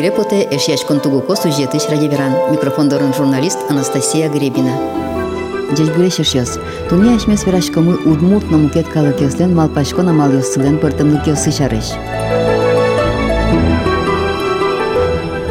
Керепоте эшяч контугуко сюжетыш радиоверан. Микрофондорын журналист Анастасия Гребина. Дядь Бурещеш, туне ашмес верашкамы удмурт намукет калык ёслен малпашко намал ёссылен пыртымлык ёсы шарыш.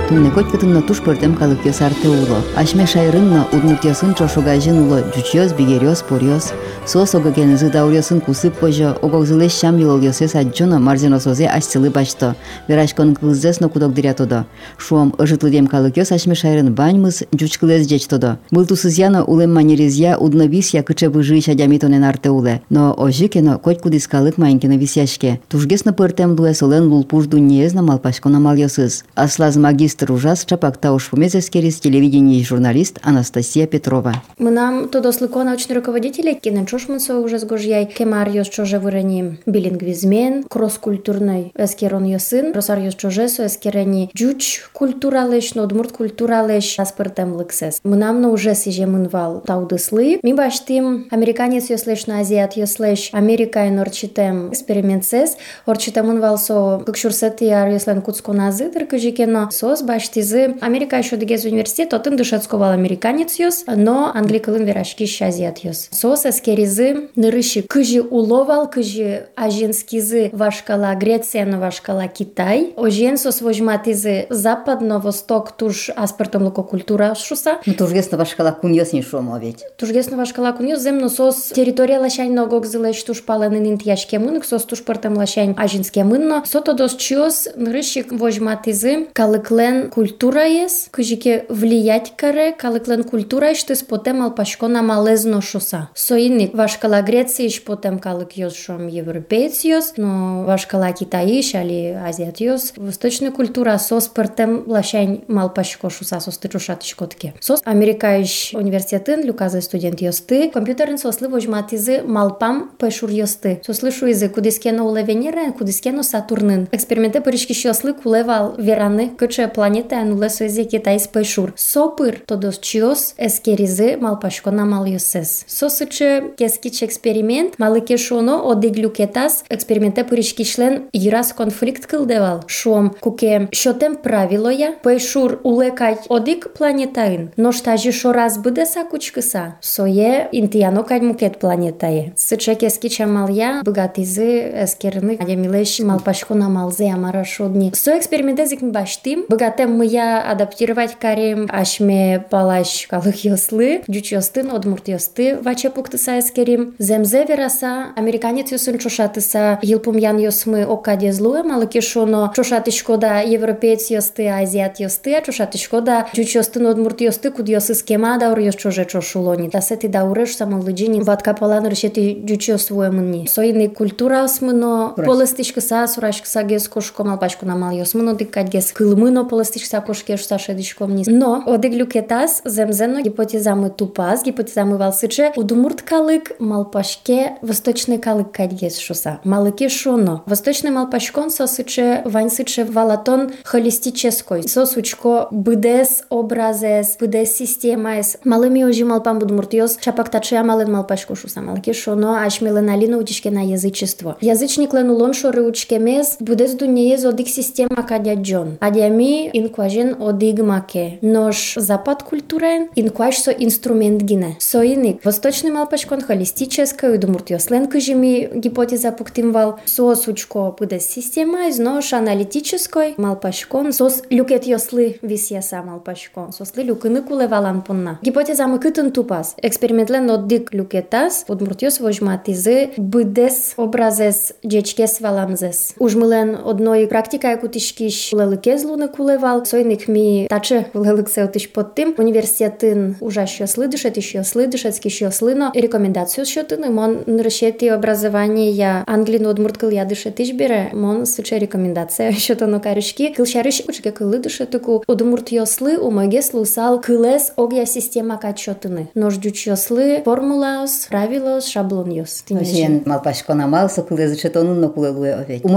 Тунне коть кытынна туш пыртем калык ёсарты уло. Ашме шайрынна удмурт ёсын чошугажын уло. Жучёс, бигерёс, порёс. Сос огагенызы даурёсын кусып пожо. Огогзылеш шам йол ёсес аджона марзеносозе ашсылы башто. Верашкон кылзес но кудок дирятодо. Шуом ыжытлыдем калык ёс ашме шайрын баньмыз жучкылез жечтодо. Был тусызяно улем манеризя удновис я кыче выжи чадямитонен арте уле. Но ожикено коть кудис калык маинкино висяшке. Тужгесно пыртем дуэ солен лулпуш дуньезна малпашко намал ёсыз. Аслаз магистр ужас чапакта ушпумезескерис телевидение журналист Анастасия Петрова. Мы нам то дослыко научный руководитель киненчошмансо уже сгожьяй кемар ёс чоже вырани билингвизмен, кросс-культурной эскерон ёсын, росар ёс чожесо эскерени джуч культуралеш, но дмурт культуралеш аспыртем лыксес. Мы нам на уже сиже мынвал таудыслы. Ми баштим американец ёслеш на азиат ёслеш Америка и норчитем экспериментсес, орчитем мынвал со кыкшурсети ар ёслен куцко назы, дыркыжикено сос баштизы Америка еще дегез университет, отын дышацковал американец ёс, но англикалын верашки азиат ёс. Сос эскеризы нырыщи кыжи уловал, кыжи ажинскизы вашкала Греция, но вашкала Китай. Ожен сос вожматизы западно-восток туж аспартом луко культура шуса. Ну тужгесно вашкала куньос не шомо ведь. Тужгесно вашкала куньос земно сос территория лашань ногок зылеш туж паленын интияшке мынык, сос туж партам лашань ажинске мынно. Сото дос чиос нырыщи вожматизы калыклен культура ес, кыжике влиять каре, калыклен культура еш тыс потем алпашко на малезно шоса. Соинник вашкала Греция еш потем калык йос шом европеец йос, но вашкала Китай еш али азиат йос. Восточная культура сос пертем лашань малпашко шоса сос тычушатышко тке. Сос Америка еш университетын люказы студент йосты, компьютерын сослы вожматизы малпам пешур йосты. Сослы шуизы кудискено уле Венера, кудискено Сатурнын. Эксперименты поришки шослы кулевал вераны, кыче планета ануле соизе Китай спешур. Сопыр тодос чиос эскеризе малпашко на мал йосес. Сосыче кескич експеримент, малыке шоно одиглюкетас експерименте поришки член ирас конфликт кылдевал. Шом куке шотем правило я, пешур улекай одик планетаин. Но штажи шораз буде сакучкыса. Сое интияно кай мукет планетае. Сыче кескича маля богатизы эскерны адемилеш малпашко на малзе амара шодни. Со эксперименте зикм баштим, богатем мыя адаптировать карем ашме палаш калых йослы, джуч йостын, одмурт йосты ваче пуктыса эскерим. Земзе вераса американец йосын чушатыса йылпум ян йосмы окаде злуэ, малыки шоно чушатышко да европеец йосты, азиат йосты, а чушатышко да джуч йостын, одмурт йосты, куд йосы скема да ур йос чоже чошулони. Да сети да уреш самолыджини ватка палан решети джуч йосвуэ мынни. Соины культура осмыно полыстышкыса, сурашкыса гес кошко малпашко намал йосмыно диккать гес кылмыно полыстышкыса кошкеш саше дишковни. Но одиглюкетас земзено гипотезамы тупаз, гипотезамы валсыче, удумурт калык малпашке восточный калык кадьгес шуса. Малыки шоно. Восточный малпашкон сосыче ваньсыче валатон холистической. Сосучко быдес образес, быдес системаес. Малыми ожи малпам будмуртиос, чапактачия мален малпашко шуса. Малыки шоно аш миленалина учишке на язычество. Язычник ленулон шоры учкемес, будес дунеез одик система кадяджон. Адями инкуажен одигмаке. Нож запад культурен, инкуаж со инструмент гине. Соиник. Восточный малпашкон холистической, удумуртиос лен кыжими гипотеза пуктимвал. Сосучко будес система, из нож аналитической малпашкон. Сос люкет йослы висяса малпашкон. Сосли люкыны кулевалан понна. Гипотеза мы кытын тупас. Экспериментлен одик люкетас, удмуртиос вожматизы, быдес образес джечкес валамзес. Ужмилен одної практика, яку тишкіш лелике злуне кулевал, сойник мі таче леликсе отиш под тим. Університетин уже що слидише, ти що слидише, ски що слино. Рекомендацію що ти не мон нрешети образування я англіну одмурткал я дише тиш біре, мон суче рекомендація, що то но каришки. Килшариш учке килидише таку одмурт йосли, у моге слусал килес огя система качотини. Нождюч йосли, формулаос, правилос, шаблон йос. Ожен малпашко намал сокуле зачетонун нокуле луе овець. У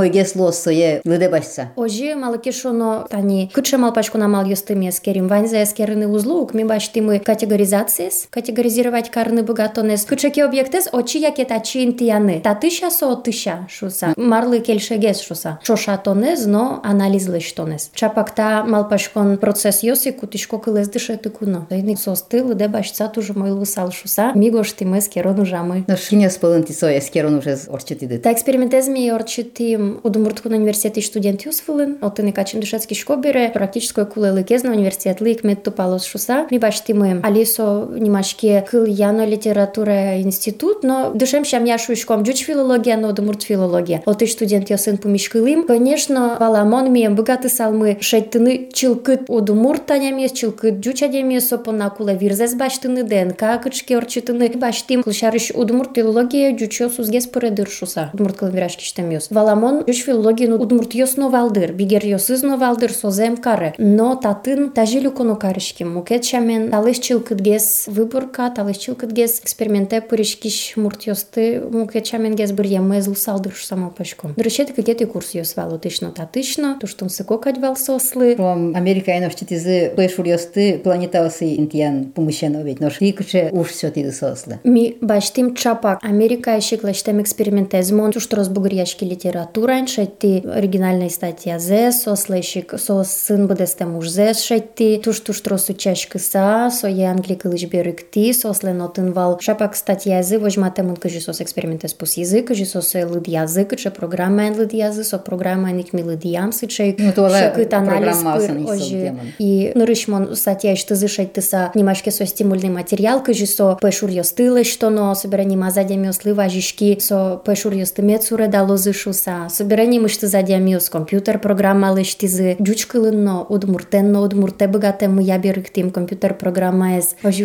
мой гесло соє лиде башса. Ожі малаки шоно тані Кыче малпачку намал юстыми эскерим. Ваньза эскерыны узлук, ми баштимы категоризациес, категоризировать карны богатонес. Кычеке объектес очи яке тачи интияны. Татыша со тыша шуса. Марлы кельшегес шуса. Шошатонез, но анализ лештонез. Чапакта малпачкон процесс йоси кутишко кылез дышеты куно. Тайник состыл, де башца тужу мой лусал шуса. Мигош тим эскерон ужамы. Но шиня спылынти со эскерон уже орчитиды. Та експериментез ми орчитим удумурткун университет студент юсфылын. Отыны качин дышецки шкобере. Практической кулы кезна университет лик мет тупалос шуса. Ми баштимы алисо нимашке кыл яно литература институт, но дышем щам я шушком джуч филология, но удумурт филология. Оты студент ясын помишкылым. Конечно, валамон мием богаты салмы шеттыны чилкыт удумурт танямес, чилкыт джуч адемес, опона кула вирзес баштыны ДНК кычке орчытыны. Баштим кылшарыш удумурт филология джучо сузгес пыредыр шуса. Удумурт кылым вирашки штемес. Валамон джуч филология удумурт йос новалдыр. Бигер йосыз новалдыр созем каре. Но татын тажилю кону карышким. Мукет шамен талыш чилкытгес выборка, талыш чилкытгес эксперименте пырышкиш мурт йосты. Мукет шамен гес бір емез лусалдыр шусама пашком. Дырышет кагети курс йос валу тышно татышно, туштун сыкокать вал сослы. Ром Америка айно штитизы пэшур йосты планетаусы интиян помыщено ведь. Но шикче уж все тиды сослы. Ми баштим чапак. Америка ешиклаштем экспериментезмон, туш розбугряшки литература, шетти оригинальная статья зе, сослэшик, со сын будестем уж зе, шетти, туш туш тросу чашкыса, со е англи кылыч берыкти, сослен отынвал. Шапак статья зе, возьмате мун кажи сос экспериментез пус язык, кажи сос лыд язык, че программа лыд язык, со программа ник ми лыд ям, сычей, Ну, то шакыт анализ программа пыр, асан ожи. демон. И нырышмон статья, что зышать тыса, немашке со стимульный материал, кажи со пешур йостылы, что но собирание мазадями ослы важишки, со пешур йостымет суре дало зышуса, собирание мышты задями с компьютер программа лыштизы, джучкылынно, удмуртенно, удмурте богате мы я берыктим компьютер программа эс, ожи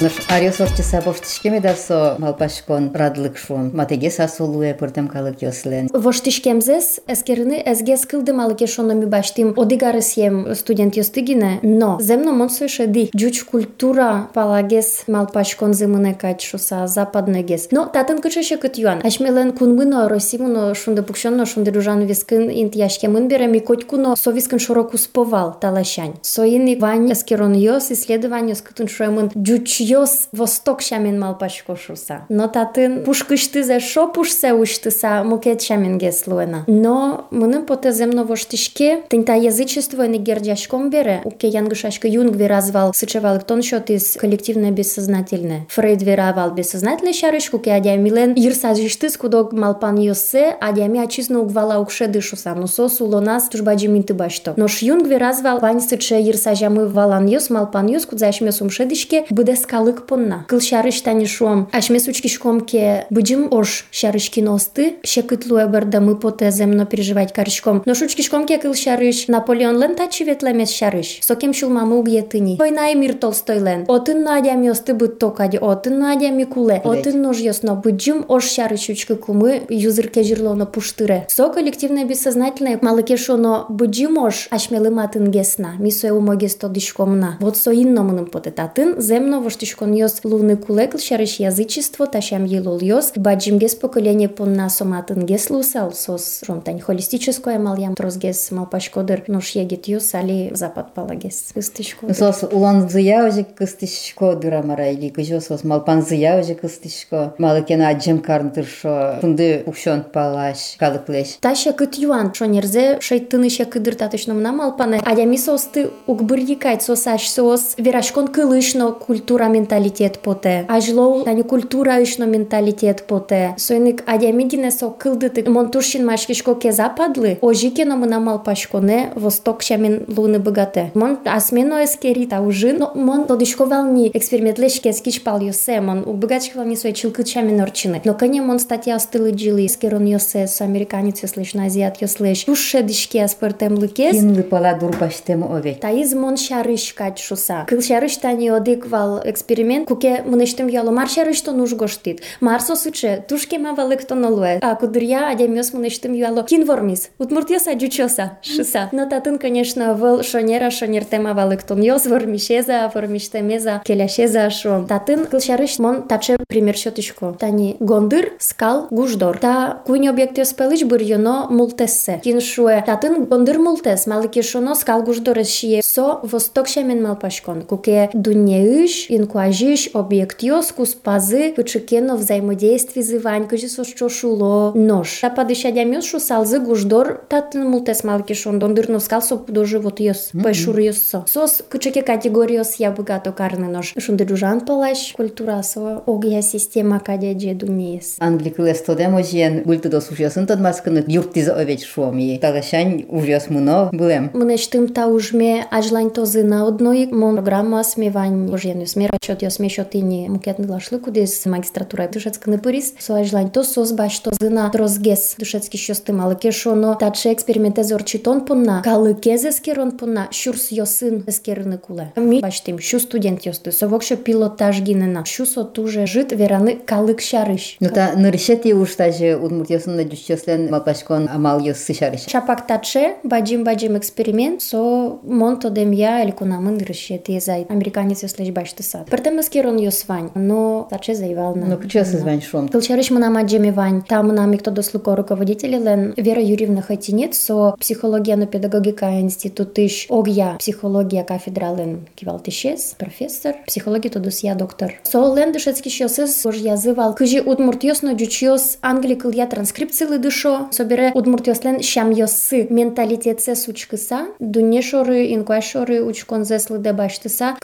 Ужамы. Наш ариос орчыса боштишкеме да со малпашкон радлык шун. Матеге сасулуе пыртем калык йослен. Воштишкемзес, эскерыны эсгес кылдым алыке шономи баштим одигарыс ем студент йостыгине, но земно мон ди джуч культура палагес малпашкон зымыне качшуса западнегес. Но татын кычеше кыт юан. Ашмелен кунмыно росимуно шунде пукшонно шунде ружан вискын инт яшкемын бере ми котькуно совискын широку сповал талашань. Соини вань эскерон йос исследование скытын шуемын джуч йос восток шамен малпашко шуса. Но татын пушкышты зе шо пушсе уштыса мукет шамен геслуена. Но мыным поте земно воштишке тынта язычество не гердяшком бере. Уке янгышашка юнг виразвал сычевал кто счет из коллективное бессознательное. Фрейд виравал бессознательное шарышку ке адя милен ирса жиштыс кудок малпан йосе адя ми ачизно угвала укше дышуса. Но сос улонас тужбаджи минты башто. Но ш юнг виразвал вань сыче ирса жамы валан йос малпан йос кудзашмес умшедишке буде скалык понна. Кыл шарыш тани шуам. Ашмес учкишком ке быджим ош шарышки носты. Шекытлу эберда мы поте земно переживать карышком. Но шучкишком ке кыл шарыш. Наполеон лен тачи ветлемес шарыш. Сокем шулмамы угьетыни. Война и мир толстой лен. Отын надям йосты быт токади. Отын надям и куле. Отын нож йосно быджим ош шарыш учкы кумы. Юзырке жирлоно пуштыре. Со коллективное бессознательное малыке шоно быджим ош ашмелы матын гесна. Мисуэ умогес тодышкомна. Вот со инномыным потетатын земно воштишкон йос луны кулек шарыш язычество ташам елол йос. Баджим гес поколение понна соматын гес лусал сос ромтань холистическое малям трозгес малпашкодыр нуш егет йос али запад палагес. Кыстышко. Сос улан зыя уже кыстышко дырамара или кыжо сос малпан зыя уже кыстышко. Малыкен аджем карнтыр шо. Тунды укшон палаш калыклеш. Таша кыт юан шонерзе шайтыныша кыдыр татышно мна малпане. Адями состы угбырдикайт сосаш сос верашкон кылышно культура mentalitet pote. Aj low tani kultura ishno mentalitet pote. Soynik adyamidine so kıldıtık monturshin maşkişko ke zapadlı. Ojike no mına mal paşkone vostok şamin luni bıgate. Mon asmeno eskeri ta ujin. No, mon dodişkovalni eksperimentleşke eskiç pal yose. Mon ubıgaçkovalni soy çılkıt şamin orçine. No kanye mon statya astılı cili eskeron yose so amerikanic yosleş, naziat yosleş. Duşşe dişke aspertem lıkes. Yinli pala durbaştem ovek. Taiz mon şarış kaç şusa. Kıl şarış tani odik val eksper експеримент, куке мыныштым ялу маршарышто нужгоштит. Марсо сыче, тушкема валыкто налуэ. А кудырья адемёс мыныштым ялу кинвормис. Утмуртьоса джучоса, шыса. Но татын, конечно, выл шонера шонертема валыктон. Йос вормишеза, вормиштемеза, келяшеза шо. Татын кылшарыш мон таче пример шотышко. Тани гондыр, скал, гуждор. Та куйни объекте спелыч бурьоно мултессе. Киншуэ. Татын гондыр мултес, малыкешоно скал гуждорес шие. Со восток шемен малпашкон. Куке е дуньеюш, ин дунеыш, инкуажиш, объектиос, куспазы, пычекено взаимодействие зывань, кыжи со що шуло нож. Та падыша дямёс шу салзы гуждор, татын мултес малки шон, дондыр но скал со до живот йос, пешур йос со. Сос кычеке категориос я богато карны нож. Шунды жужан палаш, культура со, огия система кадя дже дунеес. Англикылы стодемо жиен гультыдо сушясын тадмаскыны юрттиза овеч шуоми. Талашань ужас муно былем. Мене штим та ужме ажлань този на одної мон програма смівань ожєню сміра чот я смішо тині мукет не лашли кудись магістратура душецька не поріс со ажлань то сос баш то зина розгес душецькі що стим але кешоно та че експерименте зорчитон понна кали кезе скерон понна шурс йосин скерни куле мі баш тим що студент йости совок що пілотаж гінена що со туже жит верани калик шариш Ну та ныршети уж таже удмуртиясын да дюччеслен малпашкон амал йос сышарыш. Чапак таче, баджим баджим експеримент, со монто дем я или кунамын решети за американец если башты сад. Пертем скерон йосвань, но таче заивална. Ну кыча сызвань шуом. Кылчарыш мына маджеми вань, там мына микто дослуко руководители лен Вера Юрьевна Хатинец, со психология на педагогика институт иш огя психология кафедра лен кивалтишес, профессор, психология тодус я доктор. Со лен дышецки щосыз, бож я зывал, кыжи удмуртьосно дючиос англи кыл я транскрипцилы дышо, собере удмуртьослен щам йосы менталитетсе сучкыса, дуне шоры, инкуай шоры учкон зеслы де баштыса,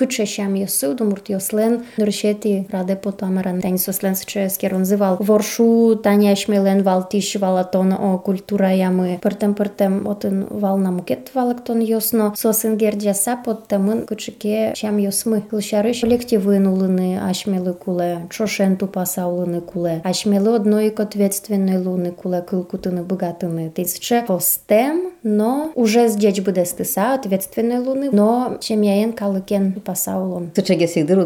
кыче щам йосы удмуртьослен ныршети раде потамаран. Тань сослен сыче скерон зывал. Воршу таня шмелен валтиш валатон о культура ямы. Пыртем пыртем отын вал намукет валактон йосно. Сосын герджаса под темын кычыке щам йосмы. Кылшарыш коллективы нулыны ашмелы куле. Чошен тупаса улыны куле. Ашмелы одной к ответственной луны куле кылкутыны богатыны. Тысяча постем, но уже здесь буде стыса ответственной луны, но чем я ен калыкен тупаса улон.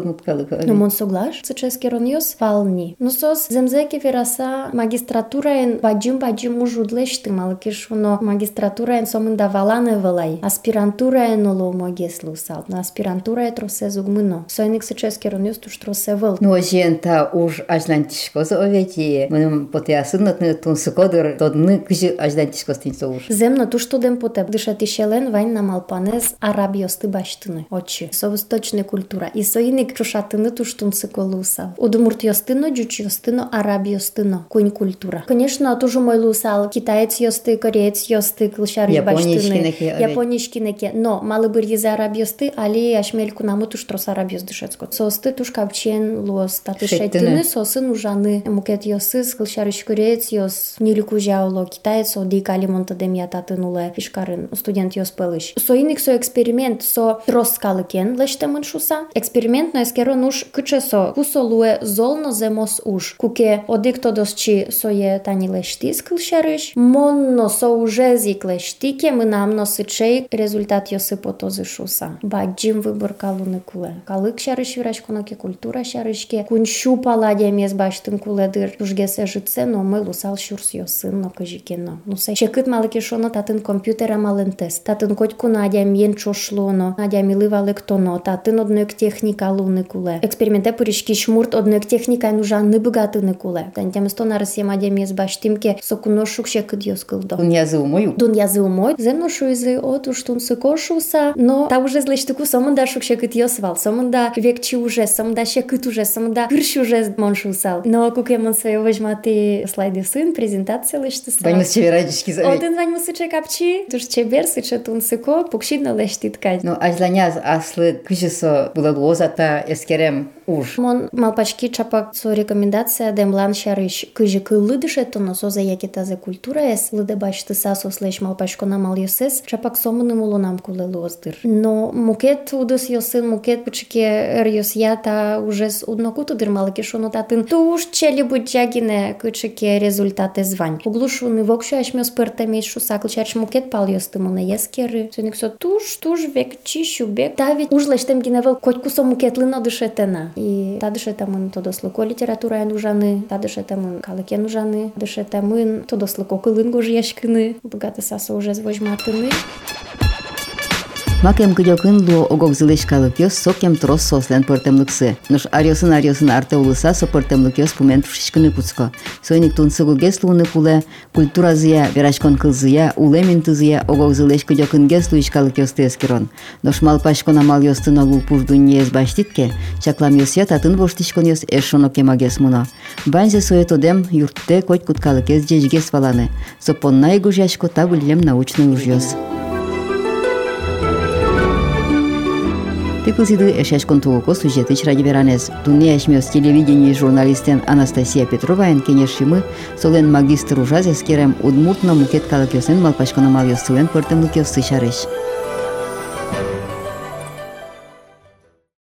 Сычеге сигдыр удмурткалык. Ну, мон соглаш, цечески роньос пални. Ну, сос земзеки вераса магистратураен баджим баджим ужудлешти малкиш, но магистратураен сомын давалане велай. Аспирантураен оло могес лусал. На аспирантура тросе зугмыно. Сойник цечески роньос туш тросе вел. Ну жиен та уж ажлантишко за овети. Мыным потеасын натны тун сыкодыр тодны кыжы ажлантишко стинцо уж. Земно туш тодем потеп. Дышати шелен вайн на малпанез арабиосты баштыны. Очи. Совосточна культура. І соїник чушатини туш тун сиколуса. Удумурт йостино, джуч йостино, араб йостино. Кунь культура. Конечно, тужу мой лусал. Китаєць йости, кореєць йости, клшариш Японічки баштыны. неке, овет. Японічки неке. Но, мали бир єзе араб йости, алі ашмельку наму туш трос араб йос дышецко. Сости туш капчен лос. Тати Шеттини. шеттини сосын ужаны. Мукет йосыз, клшариш кореєць йос. Ніліку жауло. Китаєць оди калі монтадем я татинуле. Фішкарин студент йос пелиш. Соїник со експеримент со каликен леште мен шуса. Експеримент на ескеро нуш кычесо кусолуе золно земос уш. Куке одикто досчи соє тані лешти скилшариш. Монно со уже зік лештіке ми нам носичей результат йоси потози шуса. Баджим вибор калуни куле. Калик шариш вірашконоке культура шаришке. Куншу паладя мєс баштин куледир. Жгесе жице, но ми лусал шурс йосин но кажікіно. Ну се чекит малики шоно татин комп'ютера малин тест. Татин котьку надя м'єн чошлоно. Надя мілива лектоно. Татин одноек техніка луни куле. Експерименте порішки шмурт одноек техніка нужа не богатини куле. Тантям сто на Росія мадя мєс баштимке сокуно шукше кидьоскилдо. Тун язы умою. Дун язи умой, земно шуйзи от уж тун сикошуса, но та уже злештику сомында шукше кит йосвал, сомында векчи уже, сомында ще кит уже, сомында кирш уже моншусал. Но куке мон своє возьмати слайди син, презентація лишти Вань северадички за Один вань мусиче капчі, туж чебер сиче тун сико, пукшідно лешти ткать. Ну ажланяз аслы кыжысо было лоза esquerem уж. Мон малпачки чапак со рекомендация дем лан шариш кыжы кыллы дышет тоно соза яки тазе культура эс лыде башты сасо слеш малпачко намал йосес чапак сомыным улунам куле лоздыр. Но мукет удыс йосын мукет пычыке эр йос ята уже с уднокуту дырмалыки шону татын туш чели буджагине кычыке результаты звань. Углушуны вокшу ашмёс пыртамеш шусакл чарш мукет пал йостымыны ескеры. Сөнік со туш туш век чищу бек. Та ведь уж лештем гиневел котьку со мукет лыно дышетена. и тадышетамын тодослыко литератураян ужаны, тадышетамын калыкен ужаны, тадышетамын тодослыко кылын гож яшкыны, богаты сасо уже звожматыны. Макем кыдёкын лу огок зылеш калыкёс сокем трос сослен пыртемлыксы. Нош арьосын арьосын арте улыса со пыртемлыкёс пумен фшишкыны пуцко. Сойник тун сыгугес луны пуле, культура зыя, верачкон кылзыя, улемин тызыя огок зылеш кыдёкын гес луиш калыкёс тескерон. Нош малпашкон амал ёстына лу пуждун ниез баштитке, чаклам ёсия татын воштишкон ёс эшоно кемагес муно. Банзе соет одем юртте коть кут калыкес жежгес валаны. Сопонна игужашко табылем научный уж ёс. Тыкылзиды эшешкон тугуко сюжеты чради веранез. Туне эшмес телевидение журналистен Анастасия Петроваен кенешшимы солен магистр ужаз эскерем удмуртно мукет калыкёсен малпашкона малёсылен пыртымлыкёсы чарыш.